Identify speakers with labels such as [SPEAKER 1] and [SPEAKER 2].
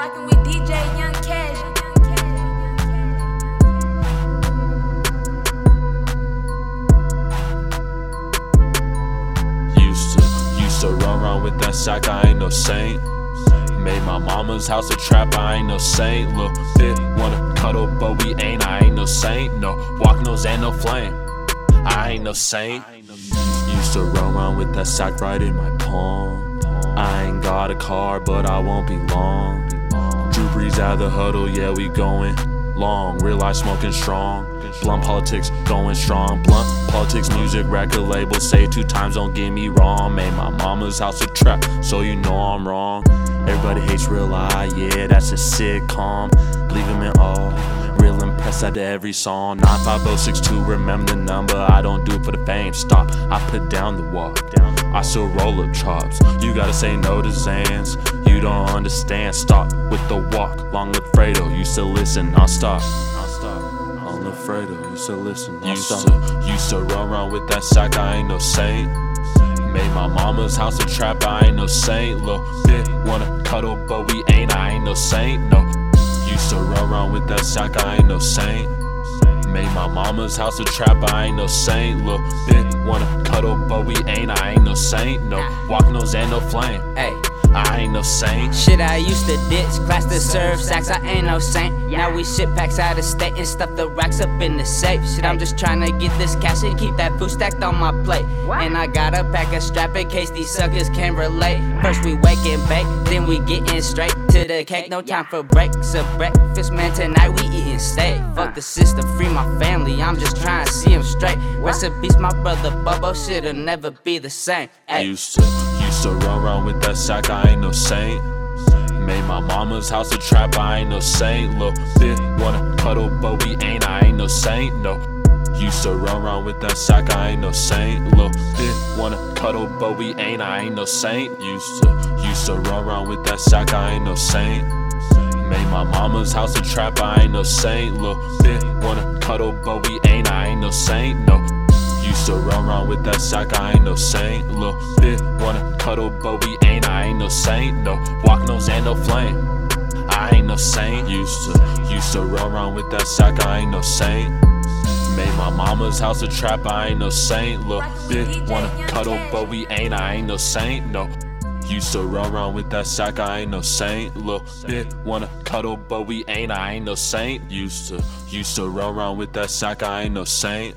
[SPEAKER 1] Rockin' with DJ Young
[SPEAKER 2] Kash. To, run around with that sack, I ain't no saint. Made my mama's house a trap, I ain't no saint. Little bit wanna cuddle, but we ain't, I ain't no saint. No walk nose and no flame, I ain't no saint. Used to run around with that sack right in my palm. I ain't got a car, but I won't be long. Brees out of the huddle, yeah, we going long. Real life smoking strong. Blunt politics going strong. Blunt politics, music, record label. Say two times, don't get me wrong. Made my mama's house a trap, so you know I'm wrong. Everybody hates Real-I, yeah, that's a sitcom. Leave him in awe. Real impressed at every song. 95062, remember the number. I don't do it for the fame. Stop, I put down the walk. Down. I still roll up chops. You gotta say no to Zans. You don't understand. Stop with the walk. Long with Fredo, used to listen I'll stop. Long live Fredo, used to listen. Used to, used to run around with that sack. I ain't no saint. Made my mama's house a trap, I ain't no saint. Little bit wanna cuddle, but we ain't, I ain't no saint. No, used to run around with that sack, I ain't no saint. Made my mama's house a trap, I ain't no saint. Little bit wanna cuddle, but we ain't, I ain't no saint. No, walk nose and no flame,
[SPEAKER 3] Hey,
[SPEAKER 2] I ain't no saint.
[SPEAKER 3] shit I used to ditch, class to serve sacks, I ain't no saint. Now we ship packs out of state and stuff the racks up in the safe. Shit, I'm just trying to get this cash and keep that food stacked on my plate. And I got a pack of strap in case these suckers can relate. First we wake and bake, then we getting straight to the cake. No time for breaks or breakfast, man. Tonight we eating steak. Fuck the system, free my family. I'm just trying to see 'em straight. Rest in peace, my brother Bubbo. Shit'll never be the same. Ay.
[SPEAKER 2] Used to, used to run around with that sack, I ain't no saint. Made my mama's house a trap, I ain't no saint. Little bit wanna cuddle, but we ain't, I ain't no saint. No, used to run around with that sack, I ain't no saint. Little bit wanna cuddle, but we ain't, I ain't no saint. Used to, used to run around with that sack, I ain't no saint. Made my mama's house a trap, I ain't no saint. Little bit wanna cuddle, but we ain't, I ain't no saint. No, used to run around with that sack, I ain't no saint. Little bit wanna cuddle, but we ain't, I ain't no saint. No, walk nose and no flame. I ain't no saint. Used to, used to run around with that sack, I ain't no saint. Made my mama's house a trap, I ain't no saint. Little bit wanna cuddle, but we ain't, I ain't no saint. No. Used to run around with that sack, I ain't no saint. Little bit wanna cuddle, but we ain't, I ain't no saint. Used to, used to run around with that sack, I ain't no saint.